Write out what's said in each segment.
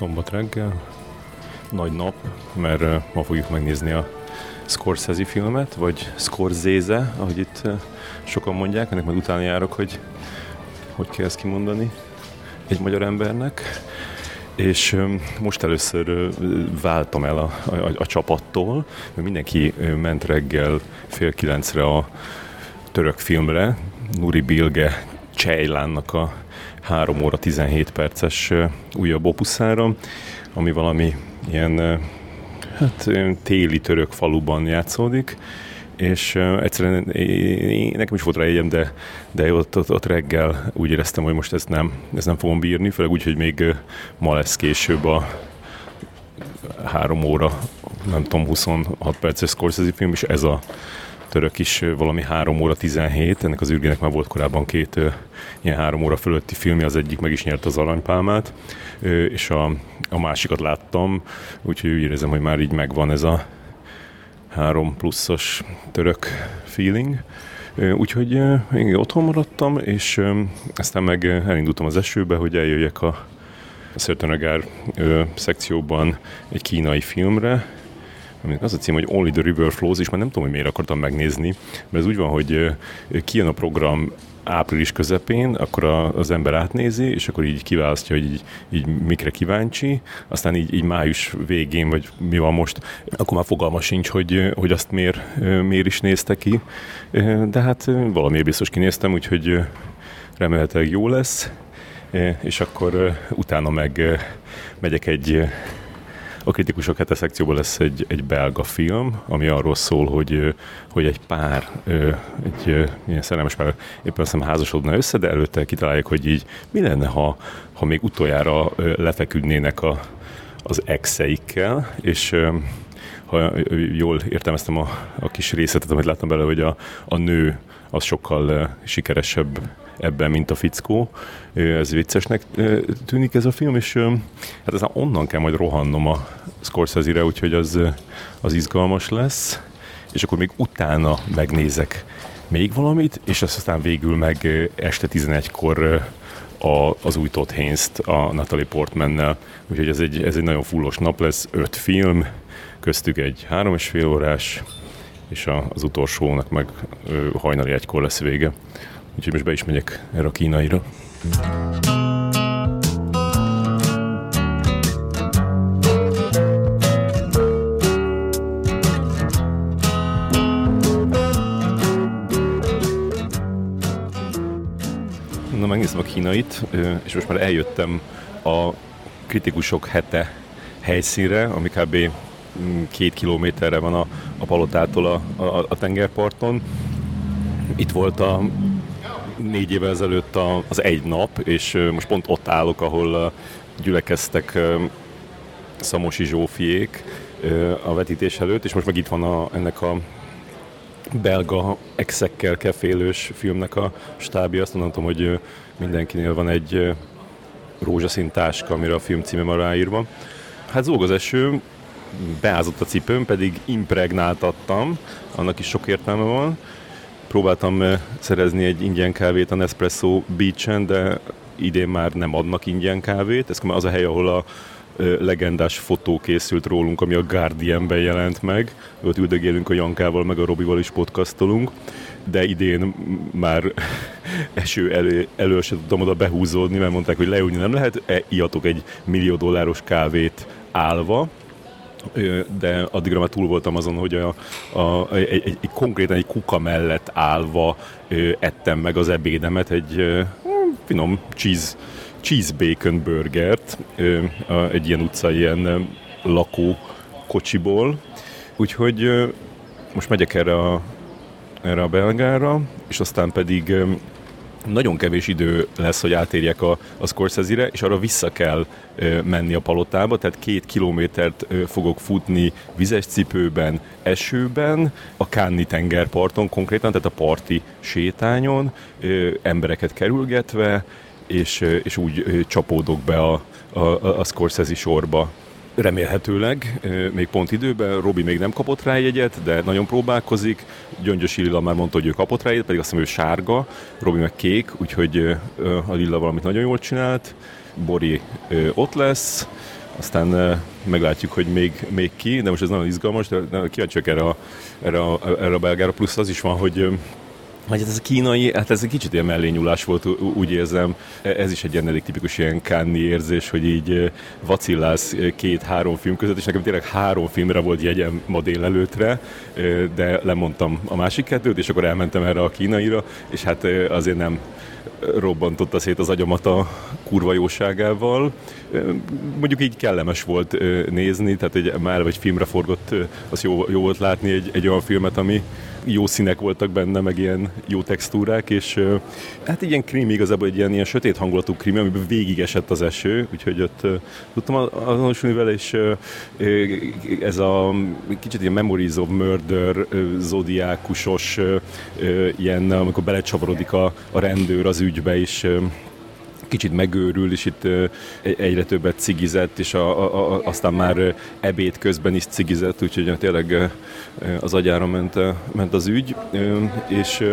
Szombat reggel, nagy nap, mert ma fogjuk megnézni a Scorsese filmet, vagy Scorsese, ahogy itt sokan mondják, ennek majd utána járok, hogy hogy kell ezt kimondani egy magyar embernek. És most először váltam el a, a, a csapattól, mert mindenki ment reggel fél kilencre a török filmre, Nuri Bilge Csejlánnak a 3 óra 17 perces újabb opuszára, ami valami ilyen hát, téli török faluban játszódik, és egyszerűen nekem is volt rá jegyem, de, de ott, ott, ott, reggel úgy éreztem, hogy most ezt nem, ezt nem fogom bírni, főleg úgy, hogy még ma lesz később a három óra, nem tudom, 26 perces Scorsese film, és ez a török is valami 3 óra 17, ennek az űrgének már volt korábban két ilyen 3 óra fölötti filmje, az egyik meg is nyert az aranypálmát, és a, a másikat láttam, úgyhogy úgy érezem, hogy már így megvan ez a három pluszos török feeling. Úgyhogy én otthon maradtam, és aztán meg elindultam az esőbe, hogy eljöjjek a Szertenegár szekcióban egy kínai filmre, aminek az a cím, hogy Only the River Flows, és már nem tudom, hogy miért akartam megnézni, mert ez úgy van, hogy kijön a program április közepén, akkor a, az ember átnézi, és akkor így kiválasztja, hogy így, így mikre kíváncsi, aztán így, így május végén, vagy mi van most, akkor már fogalma sincs, hogy, hogy azt miért, miért is nézte ki, de hát valamiért biztos kinéztem, úgyhogy remélhetőleg jó lesz, és akkor utána meg megyek egy a kritikusok hete szekcióban lesz egy, egy belga film, ami arról szól, hogy, hogy egy pár, egy ilyen szerelmes pár éppen azt hiszem házasodna össze, de előtte kitalálják, hogy így mi lenne, ha, ha még utoljára lefeküdnének a, az exeikkel, és ha jól értelmeztem a, a kis részletet, amit láttam bele, hogy a, a nő az sokkal sikeresebb ebben, mint a fickó. Ez viccesnek tűnik ez a film, és hát aztán onnan kell majd rohannom a Scorsese-re, úgyhogy az, az izgalmas lesz. És akkor még utána megnézek még valamit, és aztán végül meg este 11-kor a, az új Todd Haynes-t a Natalie Portmannel, úgyhogy ez egy, ez egy nagyon fullos nap lesz, öt film, köztük egy három és fél órás, és a, az utolsónak meg hajnali egykor lesz vége. Úgyhogy most be is megyek erre a kínaira. Na, megnéztem a kínait, és most már eljöttem a kritikusok hete helyszínre, ami kb. Két kilométerre van a, a palotától a, a, a tengerparton. Itt volt a négy évvel ezelőtt az egy nap, és most pont ott állok, ahol gyülekeztek Szamosi Zsófiék a vetítés előtt, és most meg itt van a, ennek a belga exekkel kefélős filmnek a stábja. Azt mondhatom, hogy mindenkinél van egy rózsaszín táska, amire a film címe van ráírva. Hát zúg az eső, beázott a cipőm, pedig impregnáltattam, annak is sok értelme van, Próbáltam szerezni egy ingyen kávét a Nespresso Beach-en, de idén már nem adnak ingyen kávét. Ez az a hely, ahol a legendás fotó készült rólunk, ami a Guardian-ben jelent meg. Ott üldögélünk a Jankával, meg a Robival is podcastolunk, de idén már eső elő, elő se tudtam oda behúzódni, mert mondták, hogy leülni nem lehet, e, iatok egy millió dolláros kávét állva, de addigra már túl voltam azon, hogy a, a, egy, egy, egy, konkrétan egy kuka mellett állva ettem meg az ebédemet, egy finom cheese, cheese bacon burgert, egy ilyen utcai ilyen lakó kocsiból. Úgyhogy most megyek erre a, erre a belgára, és aztán pedig nagyon kevés idő lesz, hogy átérjek a, a Scorsese-re, és arra vissza kell ö, menni a palotába, tehát két kilométert ö, fogok futni vizes cipőben, esőben, a Kánni tengerparton konkrétan, tehát a parti sétányon, ö, embereket kerülgetve, és, és úgy csapódok be a, a, a Scorsese sorba remélhetőleg, még pont időben. Robi még nem kapott rá jegyet, de nagyon próbálkozik. Gyöngyös Lilla már mondta, hogy ő kapott rá jegyet, pedig azt hiszem, ő sárga, Robi meg kék, úgyhogy a Lilla valamit nagyon jól csinált. Bori ott lesz, aztán meglátjuk, hogy még, még ki, de most ez nagyon izgalmas, de kíváncsiak erre a, erre a, erre a belgára, plusz az is van, hogy vagy ez a kínai, hát ez egy kicsit ilyen mellényulás volt, úgy érzem. E, ez is egy ilyen elég tipikus ilyen kánni érzés, hogy így vacillálsz két-három film között, és nekem tényleg három filmre volt jegyem ma délelőtre, de lemondtam a másik kettőt, és akkor elmentem erre a kínaira, és hát azért nem robbantotta szét az agyamat a kurva jóságával. Mondjuk így kellemes volt nézni, tehát egy, már egy filmre forgott, az jó, jó volt látni egy, egy olyan filmet, ami jó színek voltak benne, meg ilyen jó textúrák, és hát ilyen krimi igazából egy ilyen, ilyen sötét hangulatú krimi, amiben végig esett az eső, úgyhogy ott tudtam azonosulni vele, és ez a kicsit ilyen Memories of Murder, zodiákusos ilyen, amikor belecsavarodik a, a rendőr az ügybe, és kicsit megőrül, és itt egyre többet cigizett, és a, a, a, aztán már ebéd közben is cigizett, úgyhogy tényleg az agyára ment, ment az ügy, és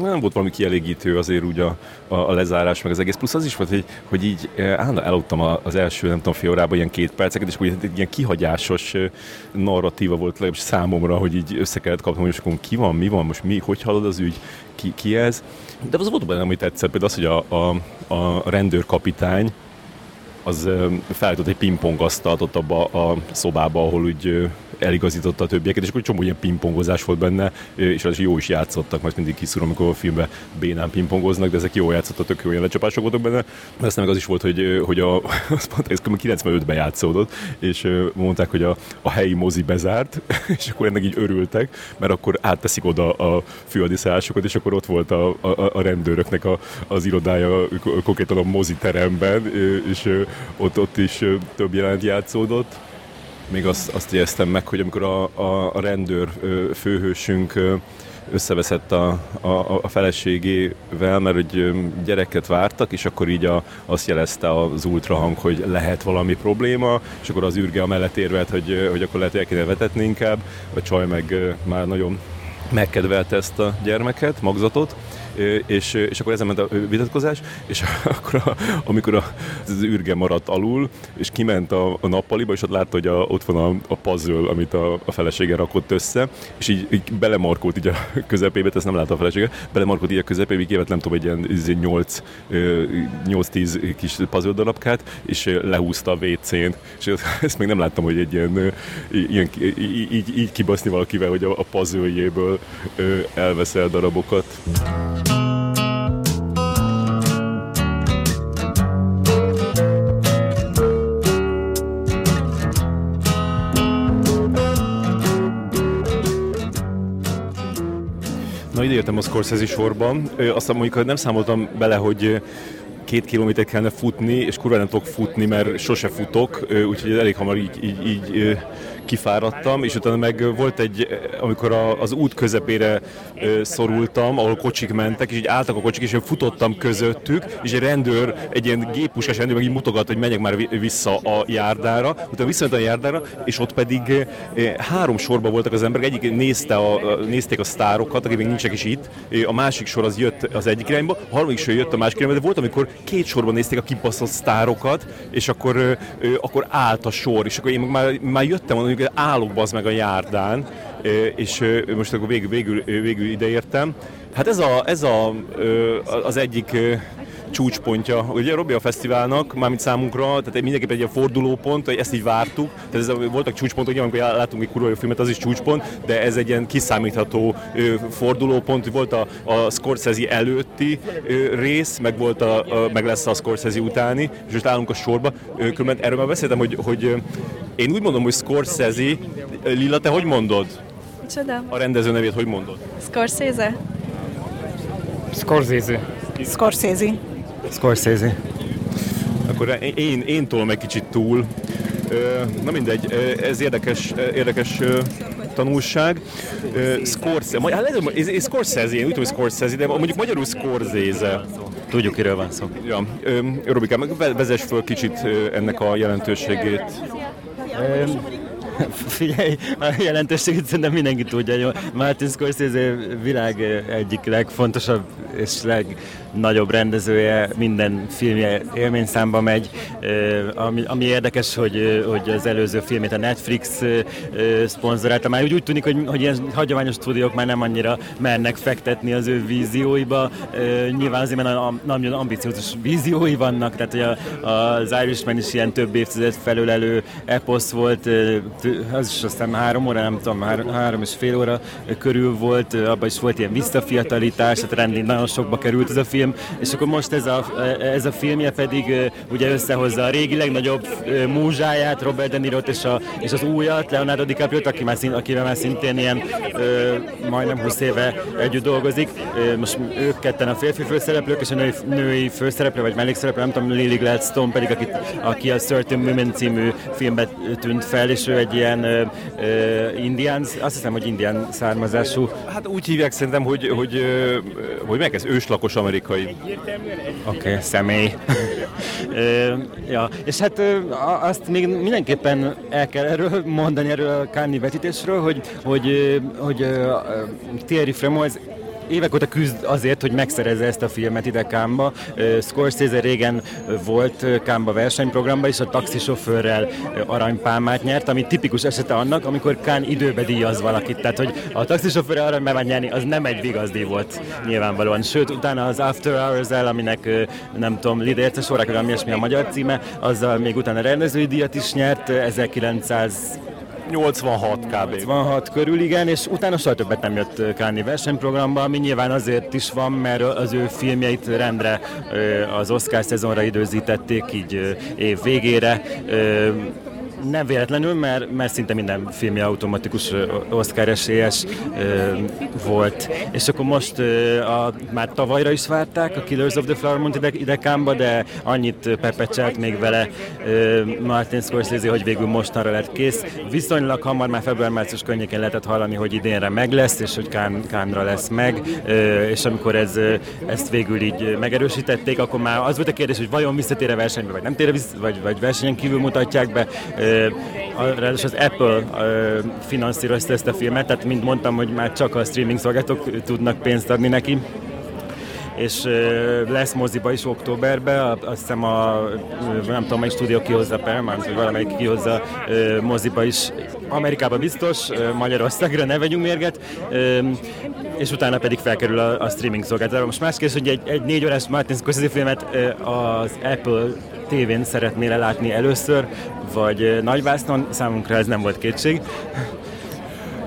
nem volt valami kielégítő azért úgy a, a, a lezárás, meg az egész. Plusz az is volt, hogy, hogy így állandóan elaludtam az első, nem tudom, fél órában ilyen két perceket, és úgy egy ilyen kihagyásos narratíva volt legalábbis számomra, hogy így össze kellett kapnom, hogy akkor ki van, mi van, most mi, hogy halad az ügy, ki, ki ez. De az volt benne, amit tetszett, például az, hogy a, a, a rendőrkapitány, az felállított egy pingpongasztalt ott abba a szobába, ahol úgy eligazította a többieket, és akkor csomó ilyen pingpongozás volt benne, és az jó is játszottak, mert mindig kiszúrom, amikor a filmben bénán pingpongoznak, de ezek jó játszottak, tök jó olyan lecsapások voltak benne. Aztán meg az is volt, hogy, hogy a, azt mondták, ez 95-ben játszódott, és mondták, hogy a, a helyi mozi bezárt, és akkor ennek így örültek, mert akkor átteszik oda a főadiszállásokat, és akkor ott volt a, a, a rendőröknek a, az irodája konkrétan a mozi teremben, és ott, ott is több jelent játszódott még azt, azt éreztem meg, hogy amikor a, a, a rendőr főhősünk összeveszett a, a, a feleségével, mert hogy gyereket vártak, és akkor így a, azt jelezte az ultrahang, hogy lehet valami probléma, és akkor az űrge mellett érvelt, hogy, hogy akkor lehet, hogy el kéne vetetni inkább. A csaj meg már nagyon megkedvelte ezt a gyermeket, magzatot, és, és akkor ezen ment a vitatkozás, és akkor a, amikor a, az űrge maradt alul, és kiment a, a nappaliba, és ott látta, hogy a, ott van a, a puzzle, amit a, a felesége rakott össze, és így, így belemarkolt így a közepébe, ezt nem látta a felesége, belemarkolt így a közepébe, így évet nem tudom, egy ilyen 8-10 kis puzzle darabkát, és lehúzta a WC-n, és ezt még nem láttam, hogy egy ilyen, ilyen így, így, kibaszni valakivel, hogy a, a puzzle-jéből elveszel darabokat. Na ide jöttem a Scorsese sorban. Aztán mondjuk nem számoltam bele, hogy két kilométert kellene futni, és kurva nem tudok futni, mert sose futok, úgyhogy elég hamar így, így, így kifáradtam, és utána meg volt egy, amikor a, az út közepére szorultam, ahol kocsik mentek, és így álltak a kocsik, és én futottam közöttük, és egy rendőr, egy ilyen géppuskás rendőr meg így mutogat, hogy menjek már vissza a járdára, utána visszament a járdára, és ott pedig három sorba voltak az emberek, egyik nézte a, nézték a sztárokat, akik még nincsenek is itt, a másik sor az jött az egyik irányba, a harmadik sor jött a másik irányba, de volt, amikor két sorban nézték a kibaszott sztárokat, és akkor, akkor állt a sor, és akkor én már, már jöttem, mondjuk állok az meg a járdán, és most akkor végül, végül, végül ideértem. Hát ez, a, ez a, az egyik csúcspontja. Ugye Robi a fesztiválnak, mármint számunkra, tehát mindenképpen egy ilyen fordulópont, hogy ezt így vártuk. Tehát ez, voltak csúcspontok, amikor látunk egy kurva jó filmet, az is csúcspont, de ez egy ilyen kiszámítható fordulópont. Volt a, a Scorsese előtti rész, meg, volt a, a, meg lesz a Scorsese utáni, és most állunk a sorba. Különben erről már beszéltem, hogy, hogy én úgy mondom, hogy Scorsese, Lila, te hogy mondod? Csoda. A rendező nevét hogy mondod? Scorsese. Scorsese. Scorsese. Scorsese. Akkor én, én tolom egy kicsit túl. Na mindegy, ez érdekes, érdekes tanulság. Scorsese, hát ez Scorsese, én úgy tudom, Scorsese, de mondjuk magyarul Scorsese. Tudjuk, kiről van szó. Ja, Robikám, vezess föl kicsit ennek a jelentőségét. Figyelj, a jelentőségét szerintem mindenki tudja. Jó. Martin Scorsese világ egyik legfontosabb és legnagyobb rendezője, minden filmje élményszámba megy. Ami, ami érdekes, hogy, hogy az előző filmét a Netflix szponzorálta. Már úgy, úgy tűnik, hogy, hogy ilyen hagyományos stúdiók már nem annyira mernek fektetni az ő vízióiba. Nyilván azért, mert nagyon ambiciózus víziói vannak, tehát hogy a, az Irishman is ilyen több évtized felülelő eposz volt, az is aztán három óra, nem tudom, három, három és fél óra körül volt, abban is volt ilyen visszafiatalitás, tehát rendén nagyon sokba került ez a film, és akkor most ez a, ez a filmje pedig ugye összehozza a régi legnagyobb múzsáját, Robert De Niro-t és, a, és az újat, Leonardo DiCaprio, aki már, szín, akivel már szintén ilyen ö, majdnem 20 éve együtt dolgozik. Most ők ketten a férfi főszereplők, és a női, női főszereplő, vagy mellékszereplő, nem tudom, Lily Gladstone pedig, aki, aki a Certain Women című filmben tűnt fel, és ő egy ilyen ö, ö, indián, azt hiszem, hogy indián származású. Hát úgy hívják szerintem, hogy, hogy, hogy meg ez őslakos amerikai. Oké, okay, személy. ja, és hát azt még mindenképpen el kell erről mondani, erről a Kanye vetítésről, hogy, hogy, hogy, hogy Thierry Fremont évek óta küzd azért, hogy megszerezze ezt a filmet ide Kámba. Scorsese régen volt Kámba versenyprogramban, és a taxisofőrrel aranypálmát nyert, ami tipikus esete annak, amikor Kán időbe díjaz valakit. Tehát, hogy a taxisofőrrel aranypálmát nyerni, az nem egy vigazdi volt nyilvánvalóan. Sőt, utána az After Hours-el, aminek nem tudom, sorák, vagy ami a magyar címe, azzal még utána rendezői díjat is nyert 1900 86 kb. 86 körül, igen, és utána soha többet nem jött Káni versenyprogramba, ami nyilván azért is van, mert az ő filmjeit rendre az Oscar szezonra időzítették, így év végére nem véletlenül, mert, mert szinte minden filmje automatikus Oscar esélyes ö, volt. És akkor most ö, a, már tavalyra is várták a Killers of the Flower Moon ide, idekámba, de annyit pepecselt még vele ö, Martin Scorsese, hogy végül mostanra lett kész. Viszonylag hamar, már február-március környékén lehetett hallani, hogy idénre meg lesz, és hogy Kán, Kánra lesz meg, ö, és amikor ez, ezt végül így megerősítették, akkor már az volt a kérdés, hogy vajon visszatér a versenybe, vagy nem tér vissza, vagy, vagy versenyen kívül mutatják be. Ö, ráadásul az Apple finanszírozta ezt a filmet, tehát mint mondtam, hogy már csak a streaming szolgáltatók tudnak pénzt adni neki. És lesz moziba is októberben, azt hiszem a, nem tudom, melyik stúdió kihozza Paramount, vagy valamelyik kihozza moziba is, Amerikában biztos, Magyarországra ne vegyünk mérget, és utána pedig felkerül a, a streaming szolgáltatásra. Most más kérdés, hogy egy, egy négy órás Martin Scorsese filmet az Apple tévén szeretnél látni először, vagy nagyvásznon, számunkra ez nem volt kétség.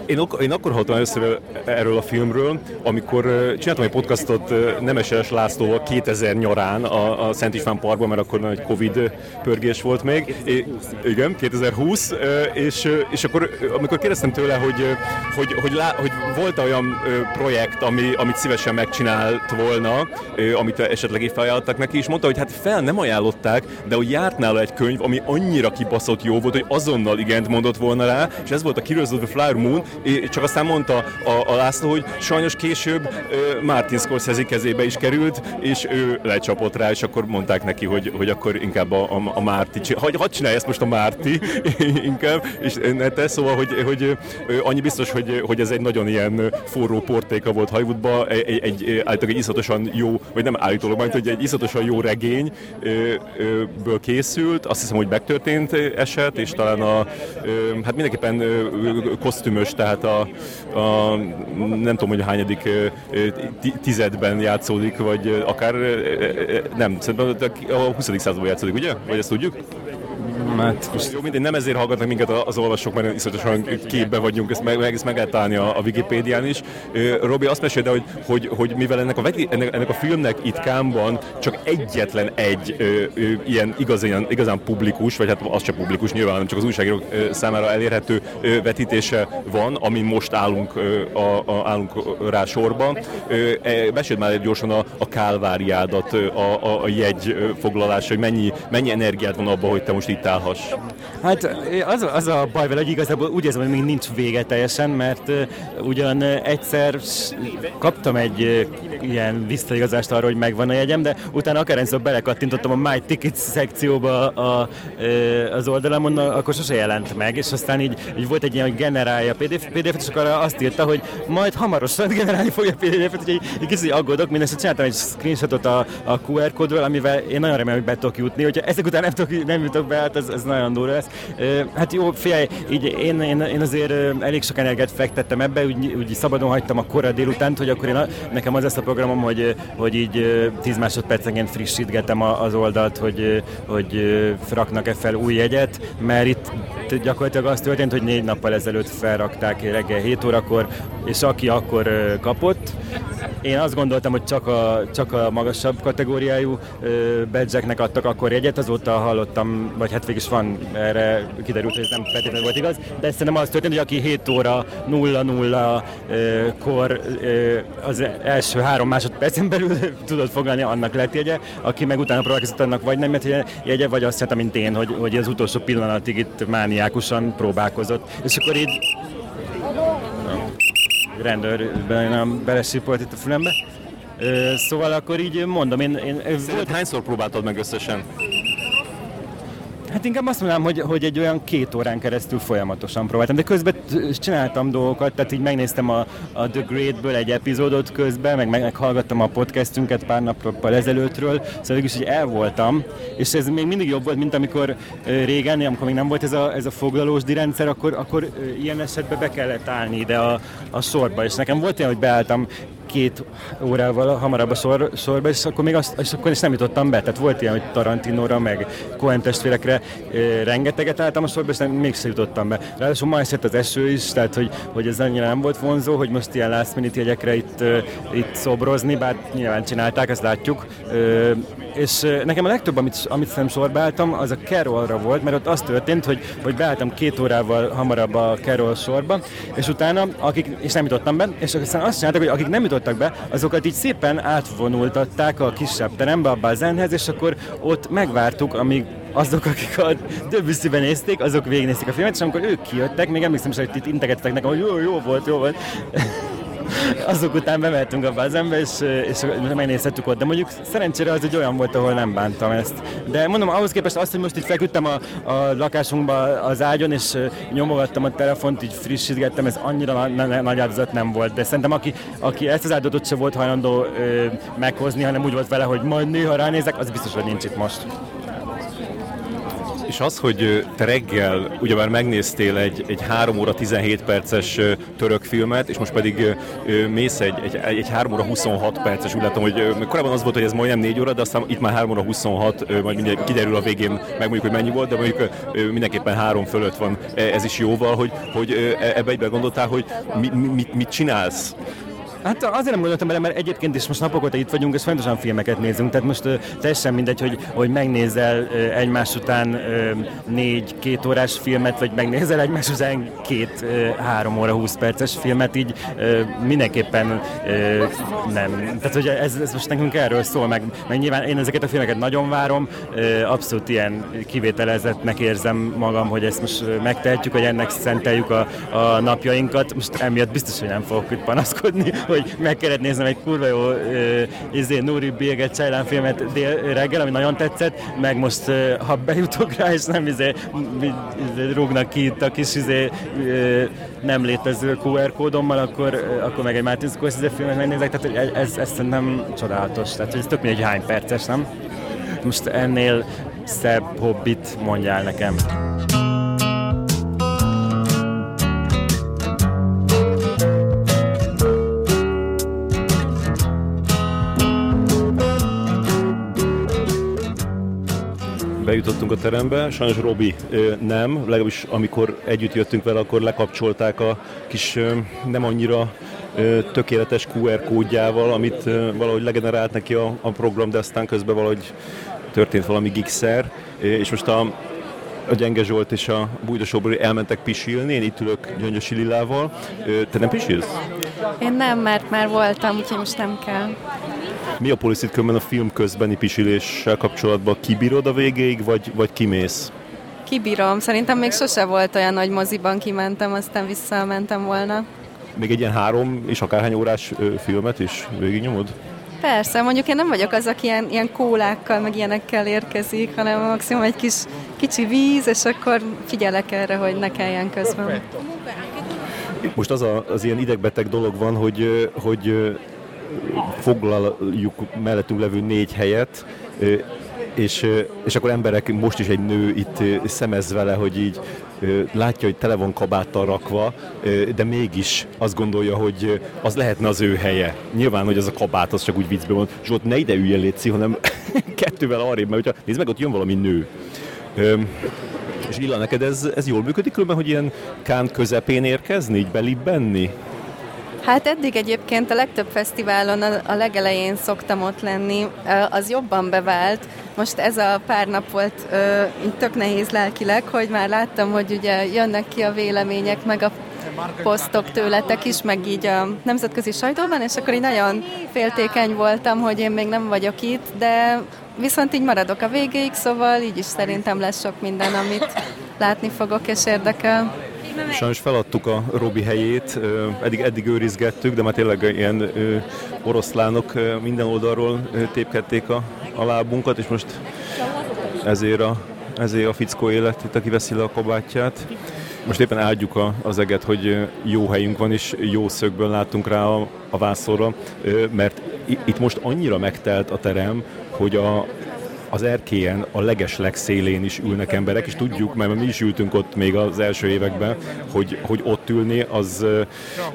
Én, ok- én akkor hallottam először erről a filmről, amikor csináltam egy podcastot Nemeses Lászlóval 2000 nyarán a, a Szent István Parkban, mert akkor egy Covid pörgés volt még. É, igen, 2020, és, és akkor amikor kérdeztem tőle, hogy, hogy, hogy, lá, hogy volt olyan projekt, ami, amit szívesen megcsinált volna, amit esetleg felajánlottak neki, és mondta, hogy hát fel nem ajánlották, de hogy járt nála egy könyv, ami annyira kibaszott jó volt, hogy azonnal igent mondott volna rá, és ez volt a Heroes of the Flower Moon, csak aztán mondta a, a László, hogy sajnos később Martin Scorsese kezébe is került, és ő lecsapott rá, és akkor mondták neki, hogy, hogy akkor inkább a, a, a Márti, hogy hadd csinálj ezt most a Márti inkább, és ne te, szóval, hogy, hogy annyi biztos, hogy, hogy ez egy nagyon ilyen forró portéka volt Hollywoodban, egy, egy, egy állítólag egy iszatosan jó, vagy nem állítólag, majd, hogy egy iszatosan jó regényből készült, azt hiszem, hogy megtörtént eset, és talán a, hát mindenképpen kosztümös, tehát a, a nem tudom, hogy a hányadik tizedben játszódik, vagy akár nem, szerintem a 20. században játszódik, ugye? Vagy ezt tudjuk? Hát, most... Jó, mindegy, nem ezért hallgatnak minket az olvasók, mert iszonyatosan képbe vagyunk, ezt meg, ezt meg lehet találni a, a Wikipédián is. Robi azt mesélte, hogy, hogy, hogy mivel ennek a, ennek, a filmnek itt Kámban csak egyetlen egy ö, ö, ilyen igazán, igazán publikus, vagy hát az csak publikus nyilván, hanem csak az újságírók számára elérhető ö, vetítése van, ami most állunk, ö, a, a, állunk rá sorba. E, meséld már gyorsan a, a kálváriádat, a, a, a jegy foglalása, hogy mennyi, mennyi energiát van abban, hogy te most itt áll has. Hát az, az a baj vele, hogy igazából úgy érzem, hogy még nincs vége teljesen, mert ugyan egyszer kaptam egy ilyen visszaigazást arra, hogy megvan a jegyem, de utána akárhányszor belekattintottam a My Tickets szekcióba a, a, az oldalamon, akkor sose jelent meg, és aztán így, így volt egy ilyen, hogy generálja PDF, PDF-et, és akkor azt írta, hogy majd hamarosan generálni fogja a PDF-et, úgyhogy egy kicsit aggódok, mindezt csináltam egy screenshotot a, a QR kódról, amivel én nagyon remélem, hogy be tudok jutni, hogyha ezek után nem, tudok, nem jutok be, hát ez, ez nagyon durva lesz. Hát jó, figyelj, így én, én, én azért elég sok energiát fektettem ebbe, úgy, úgy szabadon hagytam a kora délutánt, hogy akkor én a, nekem az lesz a programom, hogy, hogy így 10 másodpercenként frissítgetem az oldalt, hogy, hogy raknak-e fel új jegyet, mert itt gyakorlatilag az történt, hogy négy nappal ezelőtt felrakták reggel 7 órakor, és aki akkor kapott, én azt gondoltam, hogy csak a, csak a magasabb kategóriájú badge adtak akkor jegyet, azóta hallottam, vagy hát végig is van erre, kiderült, hogy ez nem feltétlenül volt igaz, de szerintem az történt, hogy aki 7 óra 00 kor az első három másodpercen belül tudott fogalni, annak lett jegye, aki meg utána próbálkozott, annak vagy nem lett jegye, vagy azt hiszem, mint én, hogy, hogy az utolsó pillanatig itt mániákusan próbálkozott. És akkor így rendőr belesípolt itt a fülembe. Szóval akkor így mondom, én... én volt... Hányszor próbáltad meg összesen? Hát inkább azt mondanám, hogy, hogy egy olyan két órán keresztül folyamatosan próbáltam, de közben csináltam dolgokat, tehát így megnéztem a, a The Great-ből egy epizódot közben, meg meghallgattam a podcastünket pár nappal ezelőttről, szóval is, hogy el voltam, és ez még mindig jobb volt, mint amikor régen, amikor még nem volt ez a, ez a foglalós rendszer, akkor, akkor ilyen esetben be kellett állni ide a, a sorba, és nekem volt olyan, hogy beálltam két órával hamarabb a sor, sorba, és akkor még azt, és akkor is nem jutottam be. Tehát volt ilyen, hogy Tarantinóra, meg Cohen testvérekre e, rengeteget álltam a sorba, és nem, mégsem jutottam be. Ráadásul ma esett az eső is, tehát hogy, hogy ez annyira nem volt vonzó, hogy most ilyen last minute jegyekre itt, e, itt szobrozni, bár nyilván csinálták, ezt látjuk. E, és nekem a legtöbb, amit, amit nem sorba álltam, az a Carolra volt, mert ott az történt, hogy, hogy beálltam két órával hamarabb a Carol sorba, és utána, akik, és nem jutottam be, és aztán azt csináltak, hogy akik nem jutottak be, azokat így szépen átvonultatták a kisebb terembe, a bazenhez, és akkor ott megvártuk, amíg azok, akik a Debussy-ben nézték, azok végignézték a filmet, és amikor ők kijöttek, még emlékszem is, hogy itt integettek nekem, hogy jó, jó volt, jó volt azok után bemeltünk a bazembe, és, és megnézhettük ott. De mondjuk szerencsére az egy olyan volt, ahol nem bántam ezt. De mondom, ahhoz képest azt, hogy most itt feküdtem a, a lakásunkba az ágyon, és nyomogattam a telefont, így frissítgettem, ez annyira na, nagy áldozat nem volt. De szerintem aki, aki ezt az áldozatot se volt hajlandó ö, meghozni, hanem úgy volt vele, hogy majd néha ránézek, az biztos, hogy nincs itt most. És az, hogy te reggel ugyebár megnéztél egy, egy 3 óra 17 perces török filmet, és most pedig mész egy, egy, egy 3 óra 26 perces, úgy látom, hogy korábban az volt, hogy ez majdnem 4 óra, de aztán itt már 3 óra 26, majd mindegy, kiderül a végén, megmondjuk, hogy mennyi volt, de mondjuk mindenképpen 3 fölött van. Ez is jóval, hogy, hogy e, ebbe egybe gondoltál, hogy mit, mit, mit csinálsz Hát azért nem gondoltam bele, mert egyébként is most napok óta itt vagyunk, és fontosan filmeket nézünk, tehát most teljesen mindegy, hogy, hogy megnézel egymás után négy két órás filmet, vagy megnézel egymás után két három óra húsz perces filmet, így mindenképpen nem. Tehát hogy ez, ez most nekünk erről szól, meg, meg nyilván én ezeket a filmeket nagyon várom, abszolút ilyen kivételezetnek érzem magam, hogy ezt most megtehetjük, hogy ennek szenteljük a, a napjainkat. Most emiatt biztos, hogy nem fogok itt panaszkodni, hogy meg kellett néznem egy kurva jó izé, Nuri Bilge Ceylan filmet dél, reggel, ami nagyon tetszett, meg most ha bejutok rá, és nem izé, izé rúgnak ki itt a kis izé, nem létező QR kódommal, akkor, akkor meg egy Martin Scorsese filmet megnézek, tehát ez, ez, szerintem csodálatos, tehát ez tök mindegy hány perces, nem? Most ennél szebb hobbit mondjál nekem. Bejutottunk a terembe, sajnos Robi nem, legalábbis amikor együtt jöttünk vele, akkor lekapcsolták a kis nem annyira tökéletes QR kódjával, amit valahogy legenerált neki a, program, de aztán közben valahogy történt valami gigszer, és most a, a Gyenge Zsolt és a Bújdosóbori elmentek pisilni, én itt ülök Gyöngyösi Lilával. Te nem pisilsz? Én nem, mert már voltam, úgyhogy most nem kell. Mi a policy a film közbeni pisiléssel kapcsolatban? Kibírod a végéig, vagy, vagy kimész? kibírom. Szerintem még sose volt olyan, hogy moziban kimentem, aztán visszamentem volna. Még egy ilyen három és akárhány órás filmet is végignyomod? Persze, mondjuk én nem vagyok az, aki ilyen, ilyen kólákkal, meg ilyenekkel érkezik, hanem maximum egy kis kicsi víz, és akkor figyelek erre, hogy ne kelljen közben. Most az a, az ilyen idegbeteg dolog van, hogy, hogy foglaljuk mellettünk levő négy helyet, és, és akkor emberek, most is egy nő itt szemez vele, hogy így látja, hogy tele van kabáttal rakva, de mégis azt gondolja, hogy az lehetne az ő helye. Nyilván, hogy az a kabát, az csak úgy viccben van. Zsolt, ne ide üljél, Léci, hanem kettővel arrébb, mert hogyha, nézd meg, ott jön valami nő. És Lilla, neked ez, ez jól működik különben, hogy ilyen kán közepén érkezni, így belibbenni? Hát eddig egyébként a legtöbb fesztiválon a, legelején szoktam ott lenni, az jobban bevált. Most ez a pár nap volt tök nehéz lelkileg, hogy már láttam, hogy ugye jönnek ki a vélemények, meg a posztok tőletek is, meg így a nemzetközi sajtóban, és akkor így nagyon féltékeny voltam, hogy én még nem vagyok itt, de viszont így maradok a végéig, szóval így is szerintem lesz sok minden, amit látni fogok és érdekel. Sajnos feladtuk a Robi helyét, eddig, eddig őrizgettük, de már tényleg ilyen oroszlánok minden oldalról tépkedték a, a lábunkat, és most ezért a, ezért a fickó élet itt, aki veszi le a kabátját. Most éppen áldjuk a, az eget, hogy jó helyünk van, és jó szögből látunk rá a, a vászorra, mert itt most annyira megtelt a terem, hogy a, az erkélyen a leges legszélén is ülnek emberek, és tudjuk, mert mi is ültünk ott még az első években, hogy, hogy ott ülni, az,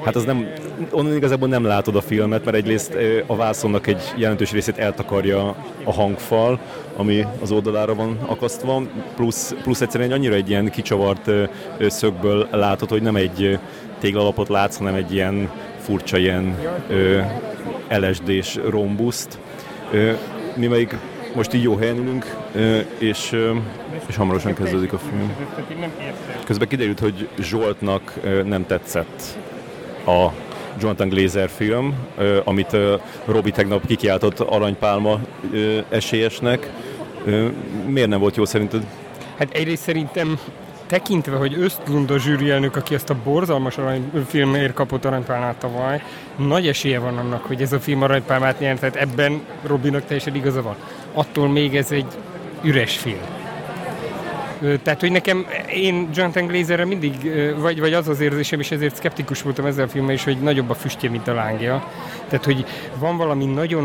hát az nem, onnan igazából nem látod a filmet, mert egyrészt a vászonnak egy jelentős részét eltakarja a hangfal, ami az oldalára van akasztva, plusz, plusz egyszerűen annyira egy ilyen kicsavart szögből látod, hogy nem egy téglalapot látsz, hanem egy ilyen furcsa ilyen LSD-s rombuszt. Mi még most így jó helyen ülünk, és, és hamarosan kezdődik a film. Közben kiderült, hogy Zsoltnak nem tetszett a Jonathan Glazer film, amit Robi tegnap kikiáltott Aranypálma esélyesnek. Miért nem volt jó szerinted? Hát egyrészt szerintem tekintve, hogy Östlund a zsűri elnök, aki ezt a borzalmas filmért kapott aranypálmát tavaly, nagy esélye van annak, hogy ez a film aranypálmát nyert, tehát ebben Robinak teljesen igaza van. Attól még ez egy üres film. Tehát, hogy nekem, én Jonathan Glazerre mindig, vagy, vagy az az érzésem, és ezért szkeptikus voltam ezzel a filmmel is, hogy nagyobb a füstje, mint a lángja. Tehát, hogy van valami nagyon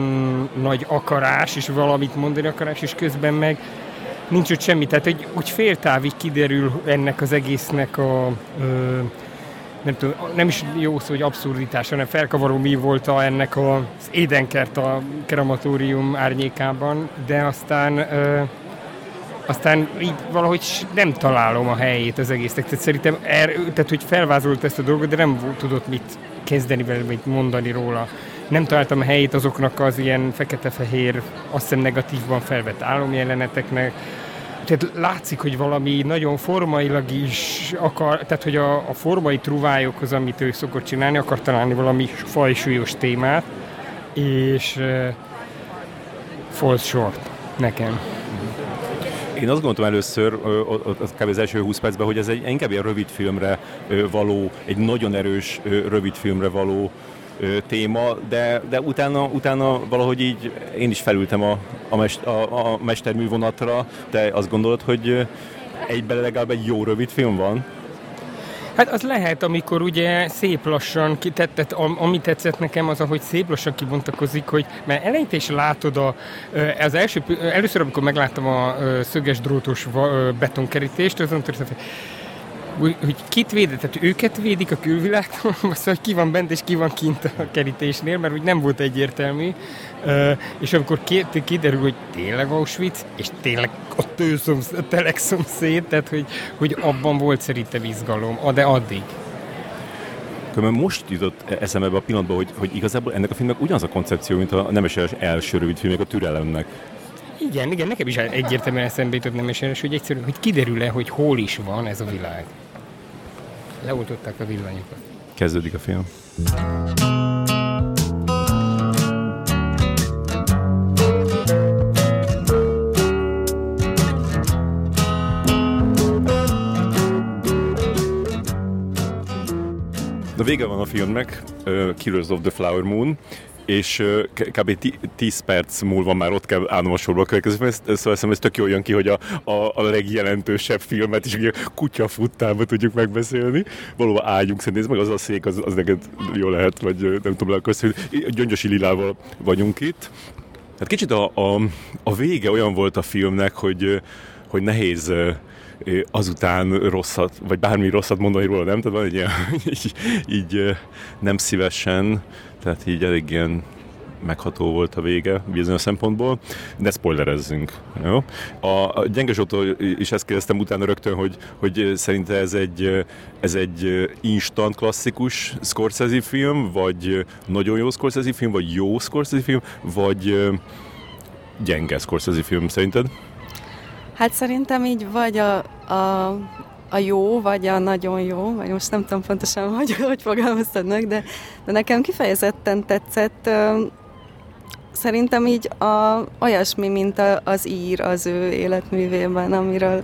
nagy akarás, és valamit mondani akarás, és közben meg nincs ott semmi. Tehát hogy úgy féltávig kiderül ennek az egésznek a ö, nem, tudom, nem is jó szó, hogy abszurditás, hanem felkavaró mi volt a, ennek az édenkert a krematórium árnyékában, de aztán ö, aztán így valahogy nem találom a helyét az egésznek. Tehát szerintem, er, tehát, hogy felvázolt ezt a dolgot, de nem tudott mit kezdeni vele, mit mondani róla. Nem találtam helyét azoknak az ilyen fekete-fehér, azt hiszem negatívban felvett álomjeleneteknek, tehát látszik, hogy valami nagyon formailag is akar, tehát hogy a, a formai truvályokhoz, amit ő szokott csinálni, akar találni valami fajsúlyos témát, és uh, falls short nekem. Én azt gondoltam először, kb. az első 20 percben, hogy ez egy inkább egy rövid filmre való, egy nagyon erős rövid filmre való téma, de, de utána, utána valahogy így én is felültem a, a, mest, a, a mestermű vonatra. Te azt gondolod, hogy egyben legalább egy jó rövid film van? Hát az lehet, amikor ugye szép lassan, tehát, ami tetszett nekem az, ahogy szép lassan kibontakozik, hogy mert eleinte is látod a, az első, először, amikor megláttam a szöges drótos betonkerítést, azon történt, hogy hogy kit védett, tehát őket védik a külvilágtól, vagy szóval ki van bent és ki van kint a kerítésnél, mert úgy nem volt egyértelmű. és amikor kiderül, hogy tényleg Auschwitz, és tényleg a tőszomsz, a telek szomszéd, tehát hogy, hogy abban volt szerintem izgalom, de addig. Különben most jutott eszembe ebbe a pillanatban, hogy, hogy igazából ennek a filmnek ugyanaz a koncepció, mint a Nemeses első rövid filmek a türelemnek. Igen, igen, nekem is egyértelműen eszembe jutott Nemeses, hogy egyszerűen, hogy kiderül-e, hogy hol is van ez a világ leoltották a villanyokat. Kezdődik a film. De vége van a filmnek, uh, Killers of the Flower Moon, és kb. 10 perc múlva már ott kell állnom a sorba a következő szóval ez tök jól jön ki, hogy a, a, a legjelentősebb filmet is kutya futtába tudjuk megbeszélni. Valóban álljunk szerintem, meg az a szék, az, az neked jó lehet, vagy nem tudom, köszönjük. Gyöngyösi Lilával vagyunk itt. Hát kicsit a, a, a vége olyan volt a filmnek, hogy, hogy nehéz azután rosszat, vagy bármi rosszat mondani róla, nem? Tehát van egy ilyen, így, így nem szívesen, tehát így elég ilyen megható volt a vége bizonyos szempontból, de spoilerezzünk. Jó? A, a Gyenge Zsótó is ezt kérdeztem utána rögtön, hogy, hogy szerinte ez egy, ez egy instant klasszikus Scorsese film, vagy nagyon jó Scorsese film, vagy jó Scorsese film, vagy gyenge Scorsese film szerinted? Hát szerintem így vagy a, a, a jó, vagy a nagyon jó, vagy most nem tudom pontosan, hogy, hogy fogalmaztad meg, de, de nekem kifejezetten tetszett. Szerintem így a, olyasmi, mint a, az ír az ő életművében, amiről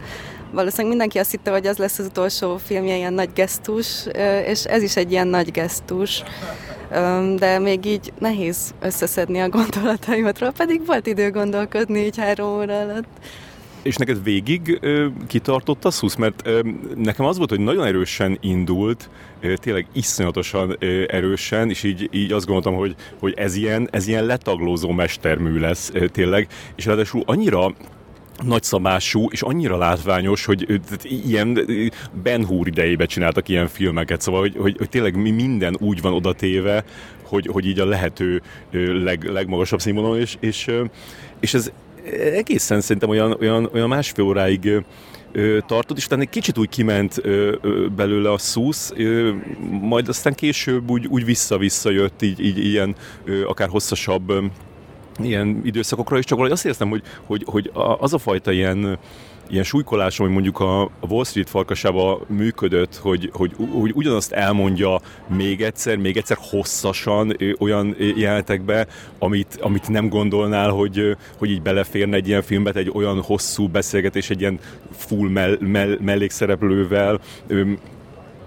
valószínűleg mindenki azt hitte, hogy az lesz az utolsó filmje, ilyen nagy gesztus, és ez is egy ilyen nagy gesztus, de még így nehéz összeszedni a gondolataimat, pedig volt idő gondolkodni így három óra alatt. És neked végig ö, kitartott a szusz? Mert ö, nekem az volt, hogy nagyon erősen indult, ö, tényleg iszonyatosan ö, erősen, és így, így azt gondoltam, hogy, hogy ez, ilyen, ez ilyen letaglózó mestermű lesz ö, tényleg, és ráadásul annyira nagyszabású és annyira látványos, hogy ilyen Ben Hur idejében csináltak ilyen filmeket, szóval, hogy, hogy, hogy tényleg minden úgy van odatéve, hogy, hogy így a lehető leg, legmagasabb színvonalon, és, és, és ez egészen szerintem olyan, olyan, olyan másfél óráig ö, tartott, és utána egy kicsit úgy kiment belőle a szusz, ö, majd aztán később úgy, úgy vissza-vissza jött, így, így ilyen akár hosszasabb ilyen időszakokra, és csak azt éreztem, hogy, hogy, hogy az a fajta ilyen ilyen súlykolás, ami mondjuk a Wall Street farkasába működött, hogy, hogy, hogy ugyanazt elmondja még egyszer, még egyszer hosszasan olyan jelenetekbe, amit, amit nem gondolnál, hogy, hogy így beleférne egy ilyen filmbe, egy olyan hosszú beszélgetés, egy ilyen full mell, mell, mellékszereplővel,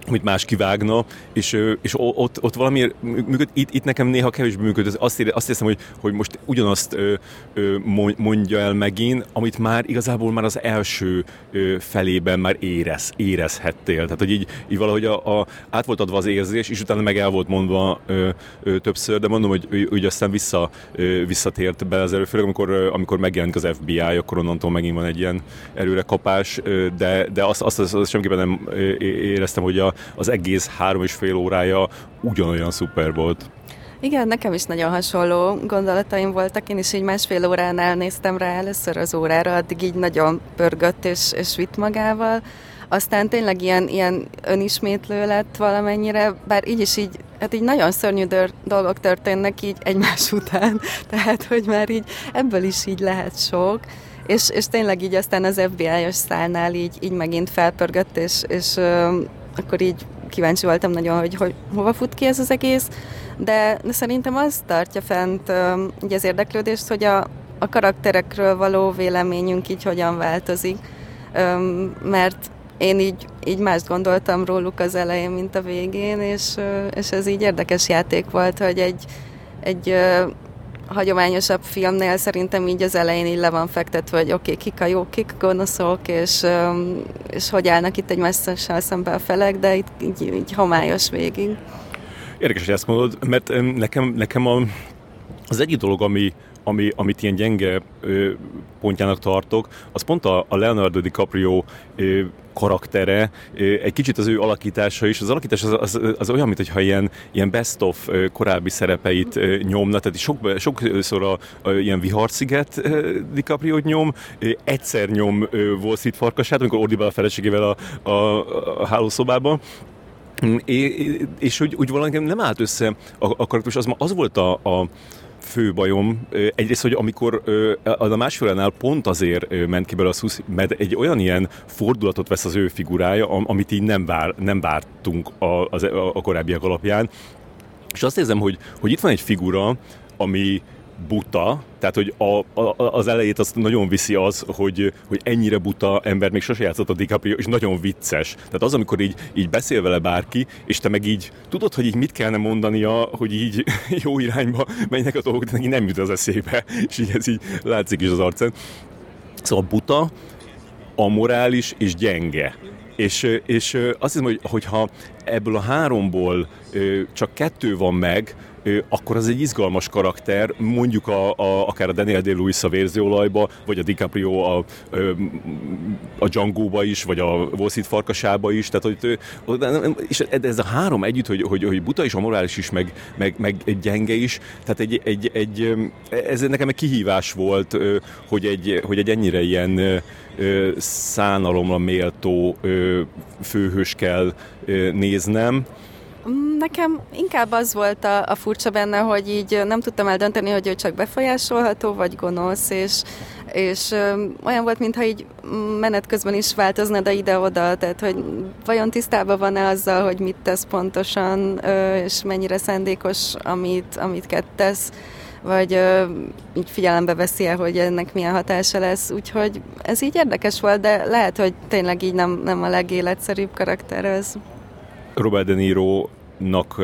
amit más kivágna, és, és ott, ott valami működ, itt, itt nekem néha kevésbé működ, azt, ér, azt hiszem, hogy, hogy most ugyanazt ö, ö, mondja el megint, amit már igazából már az első ö, felében már érez, érezhettél. Tehát, hogy így, így valahogy a, a, át volt adva az érzés, és utána meg el volt mondva ö, ö, többször, de mondom, hogy, hogy aztán vissza, ö, visszatért be az erő, főleg amikor, amikor megjelent az FBI, akkor onnantól megint van egy ilyen erőre kapás, de, de azt, azt, azt, azt semmiképpen nem éreztem, hogy a, az egész három és fél órája ugyanolyan szuper volt. Igen, nekem is nagyon hasonló gondolataim voltak. Én is így másfél óránál néztem rá először az órára, addig így nagyon pörgött és, és vitt magával. Aztán tényleg ilyen, ilyen önismétlő lett valamennyire, bár így is így, hát így nagyon szörnyű dör, dolgok történnek így egymás után, tehát hogy már így ebből is így lehet sok. És, és tényleg így aztán az FBI-os szálnál így, így megint felpörgött, és, és akkor így kíváncsi voltam nagyon, hogy, hogy hova fut ki ez az egész, de, de szerintem az tartja fent így az érdeklődést, hogy a, a karakterekről való véleményünk így hogyan változik, mert én így, így mást gondoltam róluk az elején, mint a végén, és, és ez így érdekes játék volt, hogy egy, egy hagyományosabb filmnél szerintem így az elején így le van fektetve, hogy oké, okay, kik a jók, kik a gonoszok, és, és hogy állnak itt egymással szembe a felek, de itt így, így homályos végig. Érdekes, hogy ezt mondod, mert nekem, nekem a, az egyik dolog, ami, ami, amit ilyen gyenge ö, pontjának tartok, az pont a, a Leonardo DiCaprio ö, karaktere, egy kicsit az ő alakítása is. Az alakítás az, az, az olyan, mintha ilyen, ilyen best-of korábbi szerepeit nyomna, tehát sok, sokszor a, a, ilyen viharsziget DiCaprio nyom, egyszer nyom Wall Street farkasát, amikor ordibál a feleségével a, a, a hálószobában, É, és úgy, úgy valami nem állt össze a, a karakter, az, az volt a, a fő bajom. Egyrészt, hogy amikor a másfélnál pont azért ment ki belőle a szusz, mert egy olyan ilyen fordulatot vesz az ő figurája, amit így nem, vár, nem vártunk a, a, a korábbiak alapján. És azt érzem, hogy, hogy itt van egy figura, ami buta, tehát hogy a, a, az elejét azt nagyon viszi az, hogy, hogy ennyire buta ember még sose játszott a DiCaprio, és nagyon vicces. Tehát az, amikor így, így beszél vele bárki, és te meg így tudod, hogy így mit kellene mondania, hogy így jó irányba menjenek a dolgok, de neki nem jut az eszébe, és így ez így látszik is az arcán. Szóval buta, amorális és gyenge. És, és azt hiszem, hogy, hogyha ebből a háromból csak kettő van meg, akkor az egy izgalmas karakter, mondjuk a, a, akár a Daniel Day-Lewis a vérzőolajba, vagy a DiCaprio a, a Django-ba is, vagy a Street farkasába is, tehát hogy és ez a három együtt, hogy, hogy, hogy buta is, a morális is, meg, meg, meg gyenge is, tehát egy, egy, egy, ez nekem egy kihívás volt, hogy egy, hogy egy ennyire ilyen szánalomra méltó főhős kell néznem, Nekem inkább az volt a, a furcsa benne, hogy így nem tudtam eldönteni, hogy ő csak befolyásolható, vagy gonosz, és, és olyan volt, mintha így menet közben is változna de ide-oda, tehát hogy vajon tisztában van-e azzal, hogy mit tesz pontosan, és mennyire szándékos, amit, amit tesz, vagy ö, így figyelembe veszi -e, hogy ennek milyen hatása lesz, úgyhogy ez így érdekes volt, de lehet, hogy tényleg így nem, nem a legéletszerűbb karakter ez. Robert De Niro-nak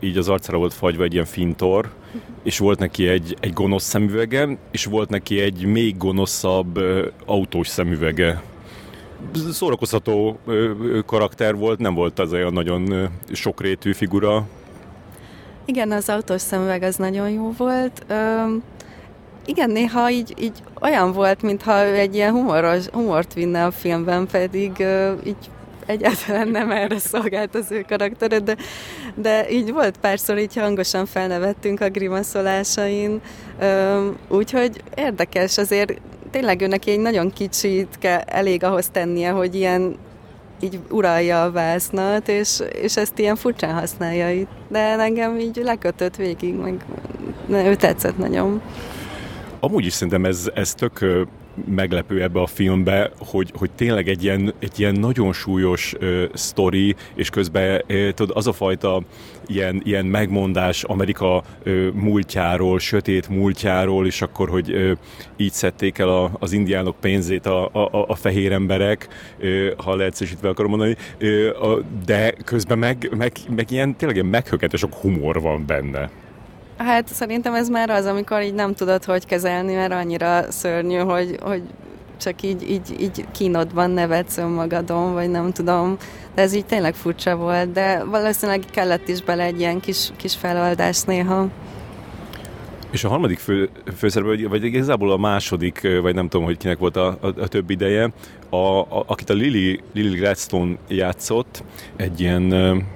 így az arcára volt fagyva egy ilyen fintor, és volt neki egy, egy gonosz szemüvege, és volt neki egy még gonoszabb autós szemüvege. Szórakoztató karakter volt, nem volt az olyan nagyon sokrétű figura. Igen, az autós szemüveg az nagyon jó volt. Üm, igen, néha így, így olyan volt, mintha ő egy ilyen humoros, humort vinne a filmben, pedig így egyáltalán nem erre szolgált az ő karaktere, de, de így volt párszor, így hangosan felnevettünk a grimaszolásain, úgyhogy érdekes, azért tényleg őnek egy nagyon kicsit kell, elég ahhoz tennie, hogy ilyen így uralja a vásznat, és, és ezt ilyen furcsán használja itt. De engem így lekötött végig, meg ő tetszett nagyon. Amúgy is szerintem ez, ez tök meglepő ebbe a filmbe, hogy, hogy tényleg egy ilyen, egy ilyen nagyon súlyos uh, sztori, és közben uh, tudod, az a fajta ilyen, ilyen megmondás Amerika uh, múltjáról, sötét múltjáról, és akkor, hogy uh, így szedték el a, az indiánok pénzét a, a, a fehér emberek, uh, ha leegyszerűsítve akarom mondani, uh, de közben meg, meg, meg ilyen tényleg ilyen meghökketes sok humor van benne. Hát szerintem ez már az, amikor így nem tudod, hogy kezelni, mert annyira szörnyű, hogy, hogy csak így, így, így kínodban nevetsz önmagadon, vagy nem tudom. De ez így tényleg furcsa volt, de valószínűleg kellett is bele egy ilyen kis, kis feloldás néha. És a harmadik fő, főszereplő, vagy igazából a második, vagy nem tudom, hogy kinek volt a, a, a több ideje, a, a, akit a Lily, Lily Gladstone játszott, egy ilyen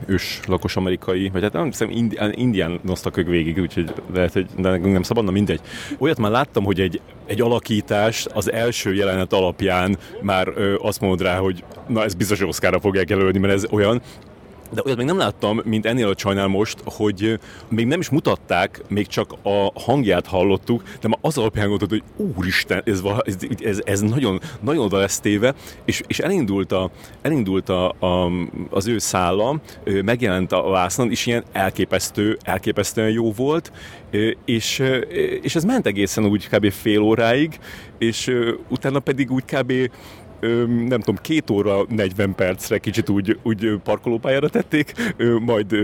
ős lakos amerikai, vagy hát nem hiszem, indi, indiánoztak ők végig, úgyhogy lehet, hogy de nem szabadna, mindegy. Olyat már láttam, hogy egy, egy alakítás az első jelenet alapján már ö, azt mondod rá, hogy na ez biztos Oszkára fogják jelölni, mert ez olyan, de olyat még nem láttam, mint ennél a csajnál most, hogy még nem is mutatták, még csak a hangját hallottuk, de már az alapján gondoltad, hogy úristen, ez, ez, ez, ez nagyon, nagyon oda lesz téve, és, és elindult, a, elindult a, a, az ő szála, megjelent a vásznon, és ilyen elképesztő, elképesztően jó volt, és, és ez ment egészen úgy kb. fél óráig, és utána pedig úgy kb nem tudom, két óra 40 percre kicsit úgy, úgy parkolópályára tették, majd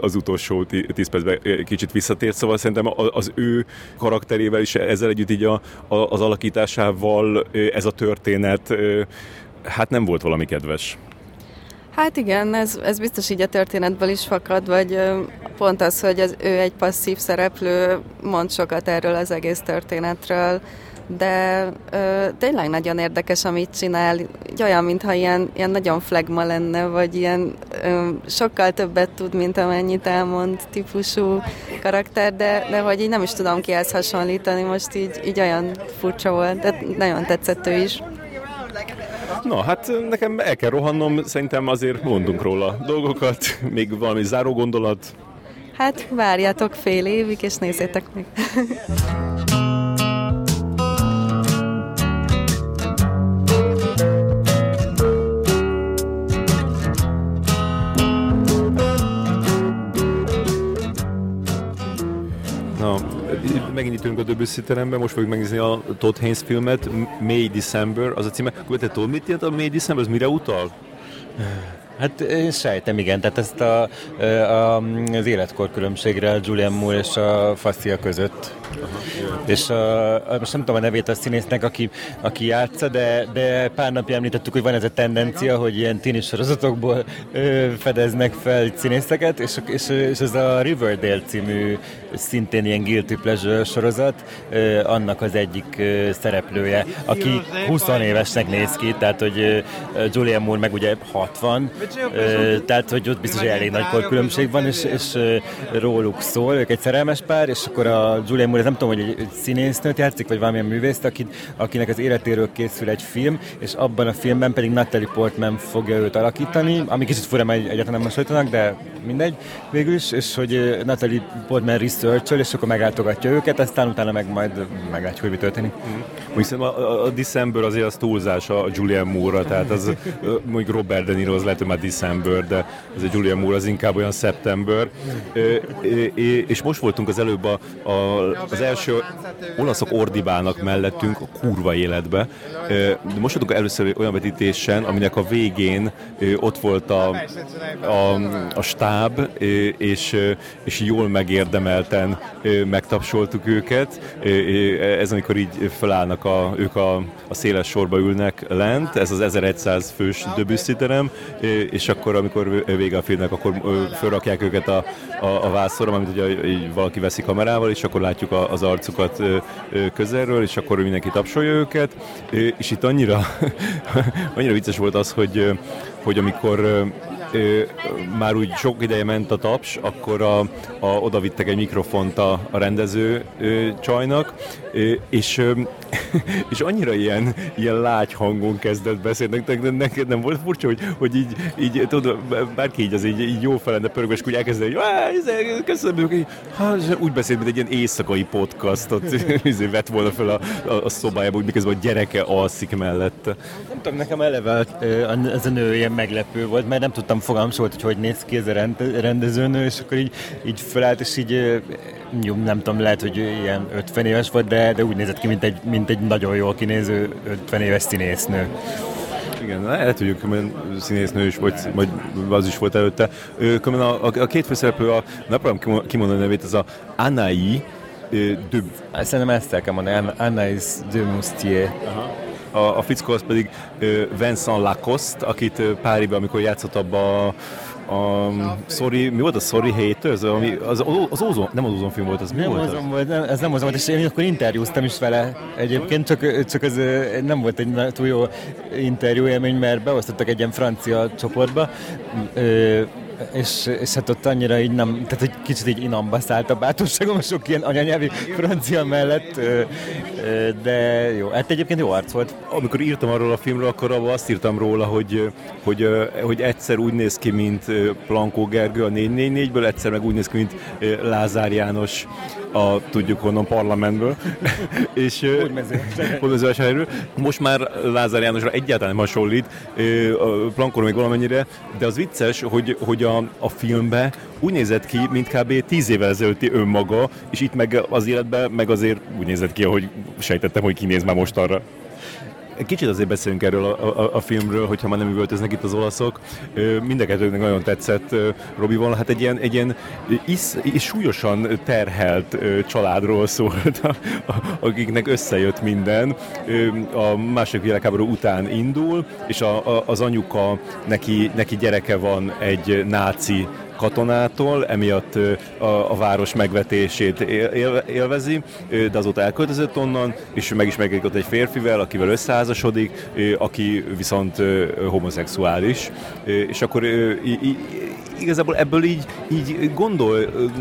az utolsó 10 percben kicsit visszatért, szóval szerintem az ő karakterével is ezzel együtt így a, az alakításával ez a történet hát nem volt valami kedves. Hát igen, ez, ez biztos így a történetből is fakad, vagy pont az, hogy az, ő egy passzív szereplő, mond sokat erről az egész történetről, de ö, tényleg nagyon érdekes, amit csinál, így olyan, mintha ilyen, ilyen nagyon flagma lenne, vagy ilyen ö, sokkal többet tud, mint amennyit elmond típusú karakter, de, de hogy így nem is tudom kihez hasonlítani, most így, így olyan furcsa volt, de nagyon tetszett ő is. Na, hát nekem el kell rohannom, szerintem azért mondunk róla dolgokat, még valami záró gondolat. Hát várjátok fél évig, és nézzétek meg. megint itt a Debussy teremben, most fogjuk megnézni a Todd Haynes filmet, May December, az a címe. Te tudod, mit jelent a May December, az mire utal? Hát én sejtem, igen. Tehát ezt a, a, az életkor különbségre Julian Moore és a Fassia között. És a, most nem tudom a nevét a színésznek, aki, aki játsza, de, de pár napja említettük, hogy van ez a tendencia, hogy ilyen tini sorozatokból ö, fedeznek fel színészeket, és, és, és ez a Riverdale című szintén ilyen guilty pleasure sorozat, ö, annak az egyik ö, szereplője, aki 20 évesnek néz ki, tehát hogy Julian Moore meg ugye 60, tehát, hogy ott biztos, elég nagy korkülönbség van, és, és róluk szól, ők egy szerelmes pár, és akkor a Julian Moore, nem tudom, hogy egy, egy színésznőt játszik, vagy valamilyen művészt, akit, akinek az életéről készül egy film, és abban a filmben pedig Natalie Portman fogja őt alakítani, ami kicsit fura, mert egyáltalán nem hasonlítanak, de mindegy végül is, és hogy Natalie Portman research és akkor meglátogatja őket, aztán utána meg majd meglátjuk, hogy mi történik. Mm. Hiszem a, a, a December azért az túlzás a Julian Moore-ra, tehát az mondjuk Robert De Niro az lehet, hogy már December, de ez egy Julian Moore az inkább olyan szeptember. És most voltunk az előbb a, a, az első olaszok ordibálnak mellettünk a kurva életbe. De most voltunk először olyan vetítésen, aminek a végén ott volt a, a, a stáb, és, és jól megérdemelten megtapsoltuk őket. Ez amikor így felállnak, a, ők a, a széles sorba ülnek lent, ez az 1100 fős Debussy és akkor, amikor vége a filmnek, akkor felrakják őket a, a, a vászorra, amit ugye valaki veszi kamerával, és akkor látjuk az arcukat közelről, és akkor mindenki tapsolja őket, és itt annyira, annyira vicces volt az, hogy, hogy amikor már úgy sok ideje ment a taps, akkor a, a, oda vittek egy mikrofont a, a rendező ö, csajnak, és, és annyira ilyen, ilyen lágy hangon kezdett beszélni, neked, neked nem volt furcsa, hogy, hogy így, így tudod, bárki így az így, így jó felende pörög, és úgy elkezdeni, hogy köszönöm, hát, úgy beszél, mint egy ilyen éjszakai podcastot, izé vett volna fel a, a, a szobájába, úgy miközben a gyereke alszik mellette. Nem tudom, nekem eleve ez a nő ilyen meglepő volt, mert nem tudtam fogalmam volt, hogy hogy néz ki ez a rendezőnő, és akkor így, így felállt, és így jó, nem tudom, lehet, hogy ilyen 50 éves volt, de, de úgy nézett ki, mint egy, mint egy nagyon jól kinéző 50 éves színésznő. Igen, lehet, hogy színésznő is, vagy, vagy az is volt előtte. a, a, a két főszereplő, a, nem próbálom kimondani a nevét, az a Anai de... Szerintem ezt el kell mondani, Anais de Moustier. Aha a, a fickó az pedig Vincent Lacoste, akit Páriban, amikor játszott abba a a Sorry, mi volt a Sorry Haters? Ami, az, az ózon, nem az ózon film volt, az mi nem volt? Ózon volt nem, ez nem ózon volt, és én akkor interjúztam is vele egyébként, csak, csak ez nem volt egy túl jó interjú élmény, mert beosztottak egy ilyen francia csoportba, és, és hát ott annyira így nem, tehát hogy kicsit így inamba szállt a bátorságom sok ilyen anyanyelvi francia mellett, de jó, hát egyébként jó arc volt. Amikor írtam arról a filmről, akkor abban azt írtam róla, hogy, hogy, hogy egyszer úgy néz ki, mint Plankó Gergő a 444-ből, egyszer meg úgy néz ki, mint Lázár János a tudjuk honnan parlamentből. és Hódmezővásárhelyről. Most már Lázár Jánosra egyáltalán nem hasonlít, Plankor még valamennyire, de az vicces, hogy, hogy a, a filmbe úgy nézett ki, mint kb. 10 évvel ezelőtti önmaga, és itt meg az életben meg azért úgy nézett ki, ahogy sejtettem, hogy kinéz már most arra. Kicsit azért beszélünk erről a, a, a filmről, hogyha már nem üvöltöznek itt az olaszok. Mindenkettőnek nagyon tetszett Robival. Hát egy ilyen, egy ilyen is súlyosan terhelt családról szólt, a, a, akiknek összejött minden. A második világháború után indul, és a, a, az anyuka, neki, neki gyereke van egy náci katonától, emiatt a, a város megvetését él, élvezi, de azóta elköltözött onnan, és megismerkedik ott egy férfivel, akivel összeházasodik, aki viszont homoszexuális, és akkor igazából ebből így, így gondol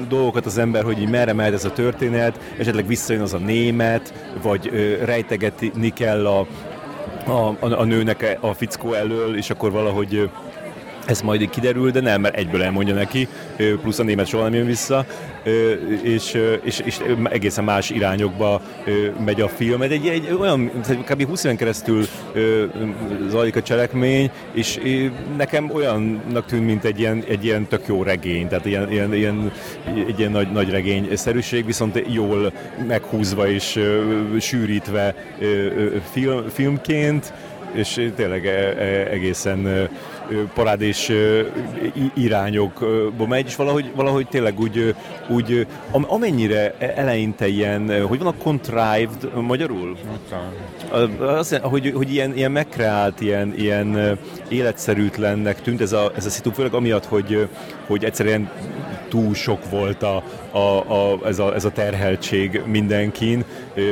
dolgokat az ember, hogy így merre mehet ez a történet, esetleg visszajön az a német, vagy rejtegetni kell a, a, a nőnek a fickó elől, és akkor valahogy ez majd kiderül, de nem, mert egyből elmondja neki, plusz a német soha nem jön vissza, és, és, és egészen más irányokba megy a film. Egy, egy olyan, kb. 20 éven keresztül zajlik a cselekmény, és nekem olyannak tűnt, mint egy ilyen, egy ilyen tök jó regény, tehát ilyen, ilyen, ilyen, egy ilyen nagy, nagy regény szerűség, viszont jól meghúzva és sűrítve film, filmként, és tényleg egészen parádés irányokba megy, és valahogy, valahogy tényleg úgy, úgy amennyire eleinte ilyen, hogy van a contrived magyarul? Az, hogy, hogy ilyen, ilyen megkreált, ilyen, ilyen életszerűtlennek tűnt ez a, ez a szitu, főleg amiatt, hogy, hogy egyszerűen túl sok volt a, a, a, ez, a, ez a terheltség mindenkin,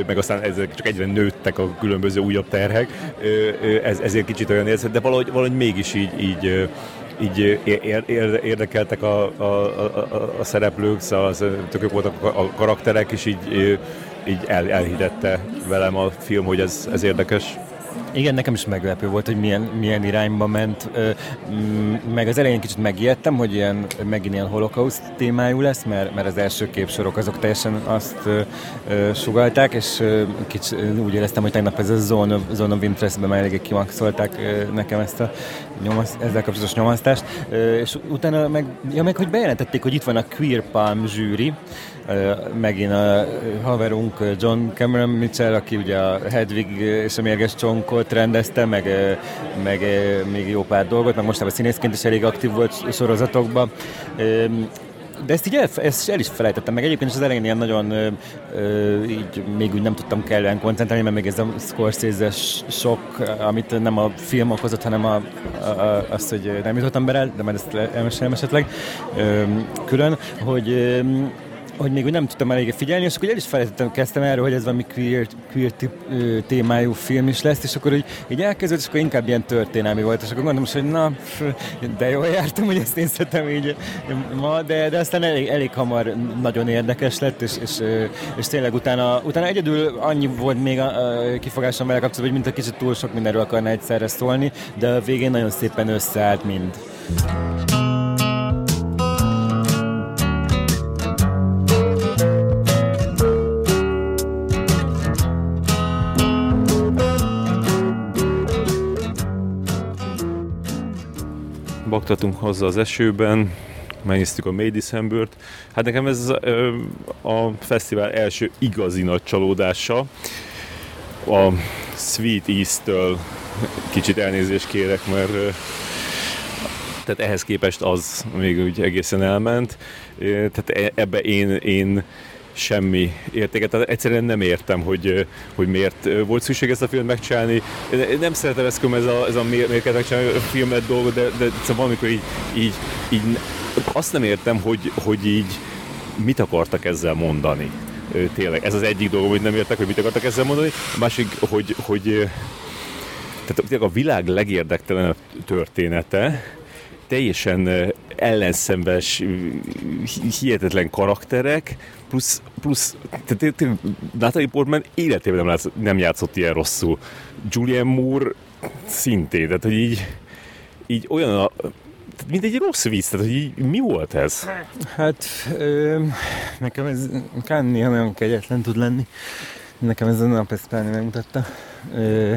meg aztán ezek csak egyre nőttek a különböző újabb terhek, ez, ezért kicsit olyan érzett, de valahogy, valahogy mégis így, így így érdekeltek a, a, a, a szereplők, szóval tök voltak a karakterek, és így, így el, elhidette velem a film, hogy ez, ez érdekes. Igen, nekem is meglepő volt, hogy milyen, milyen irányba ment. Meg az elején kicsit megijedtem, hogy ilyen, megint ilyen holokauszt témájú lesz, mert, mert az első képsorok azok teljesen azt sugalták, és kicsit úgy éreztem, hogy tegnap ez a Zone of, Zone of Interest-ben már eléggé kimaxolták nekem ezt a nyomasz, ezzel kapcsolatos nyomasztást. És utána meg, ja, meg hogy bejelentették, hogy itt van a Queer Palm zsűri, megint a haverunk John Cameron Mitchell, aki ugye a Hedwig és a mérges csonkot rendezte, meg, meg még jó pár dolgot, meg mostában színészként is elég aktív volt sorozatokban. De ezt így el, ezt el is felejtettem, meg egyébként is az elején ilyen nagyon ö, ö, így még úgy nem tudtam kellően koncentrálni, mert még ez a scorsese sok, amit nem a film okozott, hanem a, a, a, azt, hogy nem jutottam bele, de majd ezt elmesélem esetleg ö, külön, hogy ö, hogy még úgy nem tudtam eléggé figyelni, és akkor el is felejtettem, kezdtem erről, hogy ez valami queer, queer tip, témájú film is lesz, és akkor így, így elkezdődött, és akkor inkább ilyen történelmi volt, és akkor gondolom, hogy na, de jól jártam, hogy ezt nézhetem így ma, de, de aztán elég, elég hamar nagyon érdekes lett, és, és, és tényleg utána, utána egyedül annyi volt még a, a kifogásom vele kapcsolatban, hogy mint a kicsit túl sok mindenről akarna egyszerre szólni, de a végén nagyon szépen összeállt mind. Baktatunk hozzá az esőben, megnéztük a May December-t. Hát nekem ez a fesztivál első igazi nagy csalódása. A Sweet East-től kicsit elnézést kérek, mert tehát ehhez képest az még úgy egészen elment. Tehát e, ebbe én, én semmi értéket. Tehát egyszerűen nem értem, hogy, hogy miért volt szükség ezt a filmet megcsinálni. Nem szeretem ezt ez a, ez a miért kell megcsinálni a filmet dolgot, de, de szóval valamikor így, így, így, azt nem értem, hogy, hogy így mit akartak ezzel mondani. Tényleg, ez az egyik dolog, hogy nem értek, hogy mit akartak ezzel mondani. A másik, hogy, hogy tehát a világ legérdektelenebb története, teljesen ellenszenves, hihetetlen karakterek, plusz, plusz tehát, Natalie Portman életében nem, látsz, nem játszott ilyen rosszul. Julian Moore szintén, tehát hogy így, így olyan a, mint egy rossz vicc, tehát hogy így, mi volt ez? Hát ö, nekem ez kár néha nagyon kegyetlen tud lenni. Nekem ez a nap ezt megmutatta. Ö,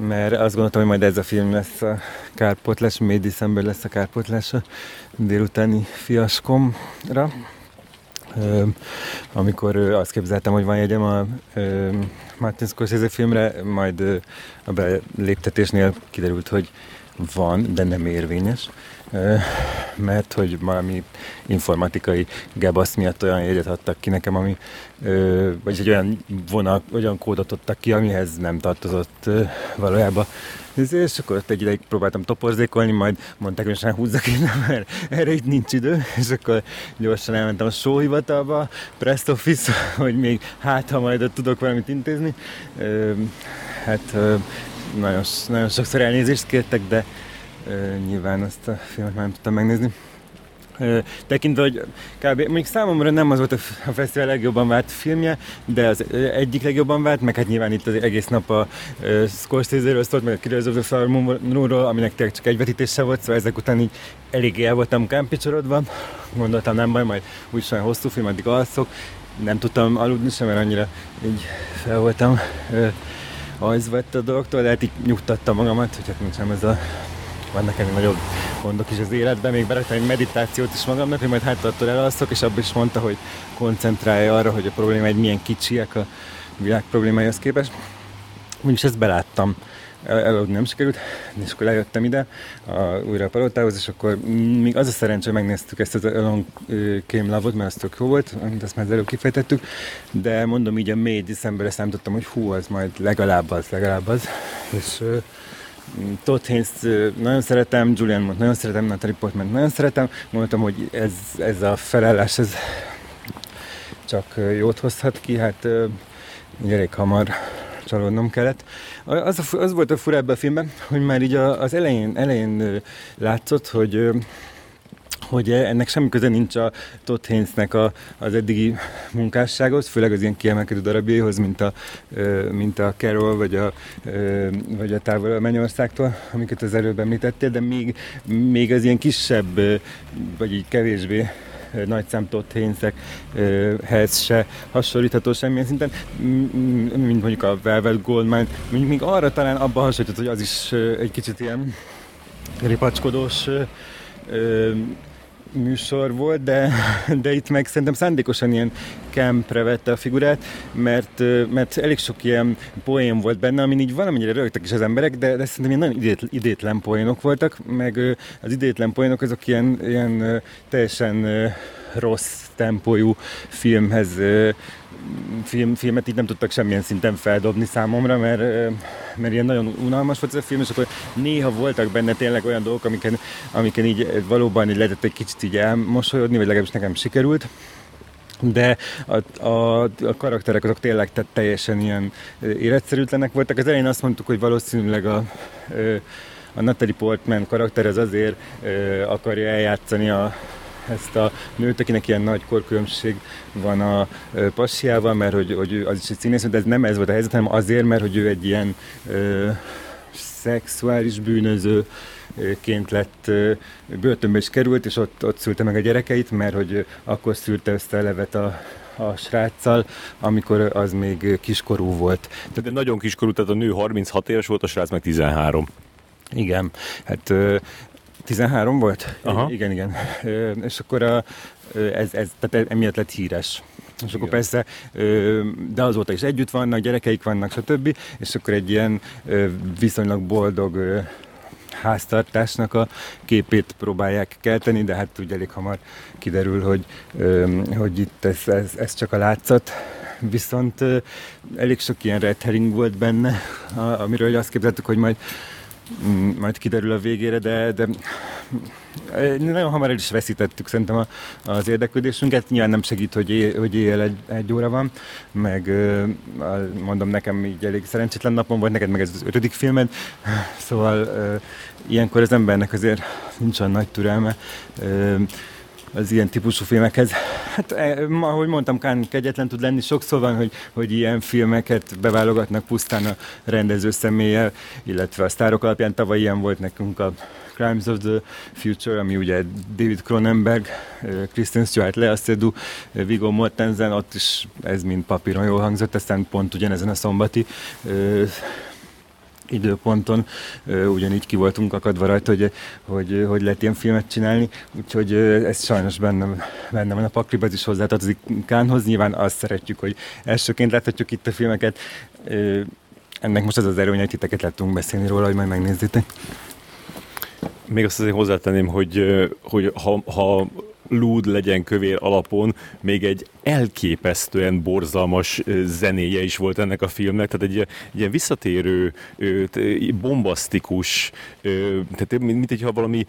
mert azt gondoltam, hogy majd ez a film lesz a kárpotlás, May December lesz a kárpotlás a délutáni fiaskomra. Amikor azt képzeltem, hogy van jegyem a Martin Scorsese filmre, majd a beléptetésnél kiderült, hogy van, de nem érvényes mert hogy valami informatikai gebasz miatt olyan jegyet adtak ki nekem, ami, vagy egy olyan vonal, olyan kódot adtak ki, amihez nem tartozott valójában. És akkor ott egy ideig próbáltam toporzékolni, majd mondták, hogy most húzzak én, mert erre itt nincs idő, és akkor gyorsan elmentem a sóhivatalba, Prest Office, hogy még hát, ha majd ott tudok valamit intézni. Hát nagyon, nagyon sokszor elnézést kértek, de nyilván azt a filmet már nem tudtam megnézni. Tekintve, hogy kb. még számomra nem az volt a fesztivál legjobban várt filmje, de az egyik legjobban várt, meg hát nyilván itt az egész nap a Scorsese-ről szólt, meg a Killers of the Flower aminek tényleg csak egy vetítése volt, szóval ezek után így eléggé el voltam kámpicsorodva, gondoltam nem baj, majd úgyis olyan hosszú film, addig alszok, nem tudtam aludni sem, mert annyira így fel voltam az vett a dologtól, de hát így nyugtattam magamat, hogy hát nincs ez a vannak ennél nagyobb gondok is az életben, még beraktam egy meditációt is magamnak, hogy majd hát attól elalszok, és abban is mondta, hogy koncentrálja arra, hogy a probléma egy milyen kicsiek a világ problémájához képest. Úgyis ezt beláttam. Elaludni nem sikerült, és akkor lejöttem ide a, újra a palotához, és akkor még az a szerencsé, hogy megnéztük ezt az Along Came Love-ot, mert az tök jó volt, amit azt már előbb kifejtettük, de mondom így a mély decemberre számítottam, hogy hú, az majd legalább az, legalább az, és Todd Haynes nagyon szeretem, Julian Mont nagyon szeretem, Natalie Portman nagyon szeretem, mondtam, hogy ez, ez a felállás, ez csak jót hozhat ki, hát elég hamar csalódnom kellett. Az, a, az volt a fura ebben a filmben, hogy már így az elején, elején látszott, hogy hogy ennek semmi köze nincs a Todd Haynesnek a, az eddigi munkássághoz, főleg az ilyen kiemelkedő darabjaihoz, mint a, mint a Carol, vagy a, vagy a Távol a Mennyországtól, amiket az előbb említettél, de még, még az ilyen kisebb, vagy így kevésbé nagy Todd Haynesekhez se hasonlítható semmilyen szinten, mint mondjuk a Velvet Goldmine, mondjuk még arra talán abba hasonlított, hogy az is egy kicsit ilyen ripacskodós műsor volt, de, de itt meg szerintem szándékosan ilyen kempre vette a figurát, mert, mert elég sok ilyen poén volt benne, amin így valamennyire rögtek is az emberek, de, de szerintem ilyen nagyon idét, idétlen poénok voltak, meg az idétlen poénok azok ilyen, ilyen teljesen rossz tempójú filmhez film, filmet így nem tudtak semmilyen szinten feldobni számomra, mert, mert ilyen nagyon unalmas volt ez a film, és akkor néha voltak benne tényleg olyan dolgok, amiken, amiken így valóban így lehetett egy kicsit így elmosolyodni, vagy legalábbis nekem sikerült de a, a, a karakterek azok tényleg tehát teljesen ilyen életszerűtlenek voltak. Az elején azt mondtuk, hogy valószínűleg a, a Natalie Portman karakter az azért akarja eljátszani a, ezt a nőt, akinek ilyen nagy korkülönbség van a passiával, mert hogy, hogy az is egy színész, de ez nem ez volt a helyzet, hanem azért, mert hogy ő egy ilyen ö, szexuális bűnöző, ként lett börtönbe is került, és ott, ott szülte meg a gyerekeit, mert hogy akkor szülte össze a levet a, a sráccal, amikor az még kiskorú volt. Tehát nagyon kiskorú, tehát a nő 36 éves volt, a srác meg 13. Igen, hát 13 volt? Aha. Igen, igen. És akkor a, ez, ez, tehát emiatt lett híres. És Igen. akkor persze, de azóta is együtt vannak, gyerekeik vannak, stb. És akkor egy ilyen viszonylag boldog háztartásnak a képét próbálják kelteni, de hát ugye elég hamar kiderül, hogy, hogy itt ez, ez, ez csak a látszat. Viszont elég sok ilyen red herring volt benne, amiről azt képzeltük, hogy majd majd kiderül a végére, de, de nagyon hamar el is veszítettük szerintem az érdeklődésünket. Nyilván nem segít, hogy, éj, hogy éjjel egy, egy óra van, meg mondom nekem így elég szerencsétlen napom volt, neked meg ez az ötödik filmed, szóval ilyenkor az embernek azért nincs olyan nagy türelme az ilyen típusú filmekhez. Hát, eh, ahogy mondtam, Kán kegyetlen tud lenni. Sokszor van, hogy, hogy ilyen filmeket beválogatnak pusztán a rendező személlyel, illetve a sztárok alapján tavaly ilyen volt nekünk a Crimes of the Future, ami ugye David Cronenberg, eh, Kristen Stewart, Lea Seydoux, eh, Viggo Mortensen, ott is ez mind papíron jól hangzott, aztán pont ugyanezen a szombati időponton ugyanígy ki voltunk akadva rajta, hogy, hogy, hogy lehet ilyen filmet csinálni, úgyhogy ez sajnos benne, benne van a pakliba, ez is hozzátartozik Kánhoz, nyilván azt szeretjük, hogy elsőként láthatjuk itt a filmeket, ennek most az az erőny, hogy titeket lehetünk beszélni róla, hogy majd megnézzétek. Még azt azért hozzátenném, hogy, hogy ha, ha lúd legyen kövér alapon, még egy elképesztően borzalmas zenéje is volt ennek a filmnek, tehát egy, egy ilyen visszatérő, bombasztikus, tehát mint hogyha valami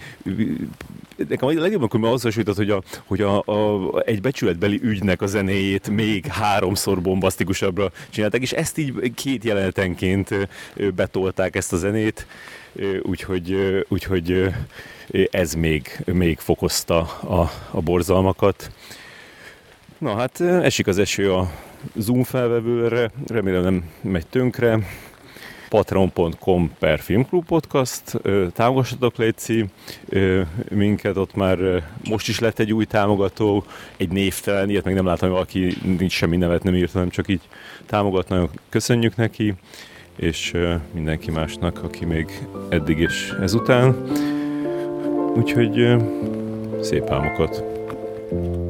nekem a legjobban akkor azzal jutott, hogy, a, hogy a, a, egy becsületbeli ügynek a zenéjét még háromszor bombasztikusabbra csinálták, és ezt így két jelenetenként betolták ezt a zenét, úgyhogy, úgyhogy ez még, még fokozta a, a borzalmakat. Na hát esik az eső a Zoom felvevőre, remélem nem megy tönkre. patreon.com per Filmklub Podcast, támogassatok Léci, minket ott már most is lett egy új támogató, egy névtelen, ilyet meg nem látom, hogy valaki nincs semmi nevet nem írt, hanem csak így támogat, nagyon köszönjük neki, és mindenki másnak, aki még eddig és ezután. Úgyhogy szép álmokat! thank you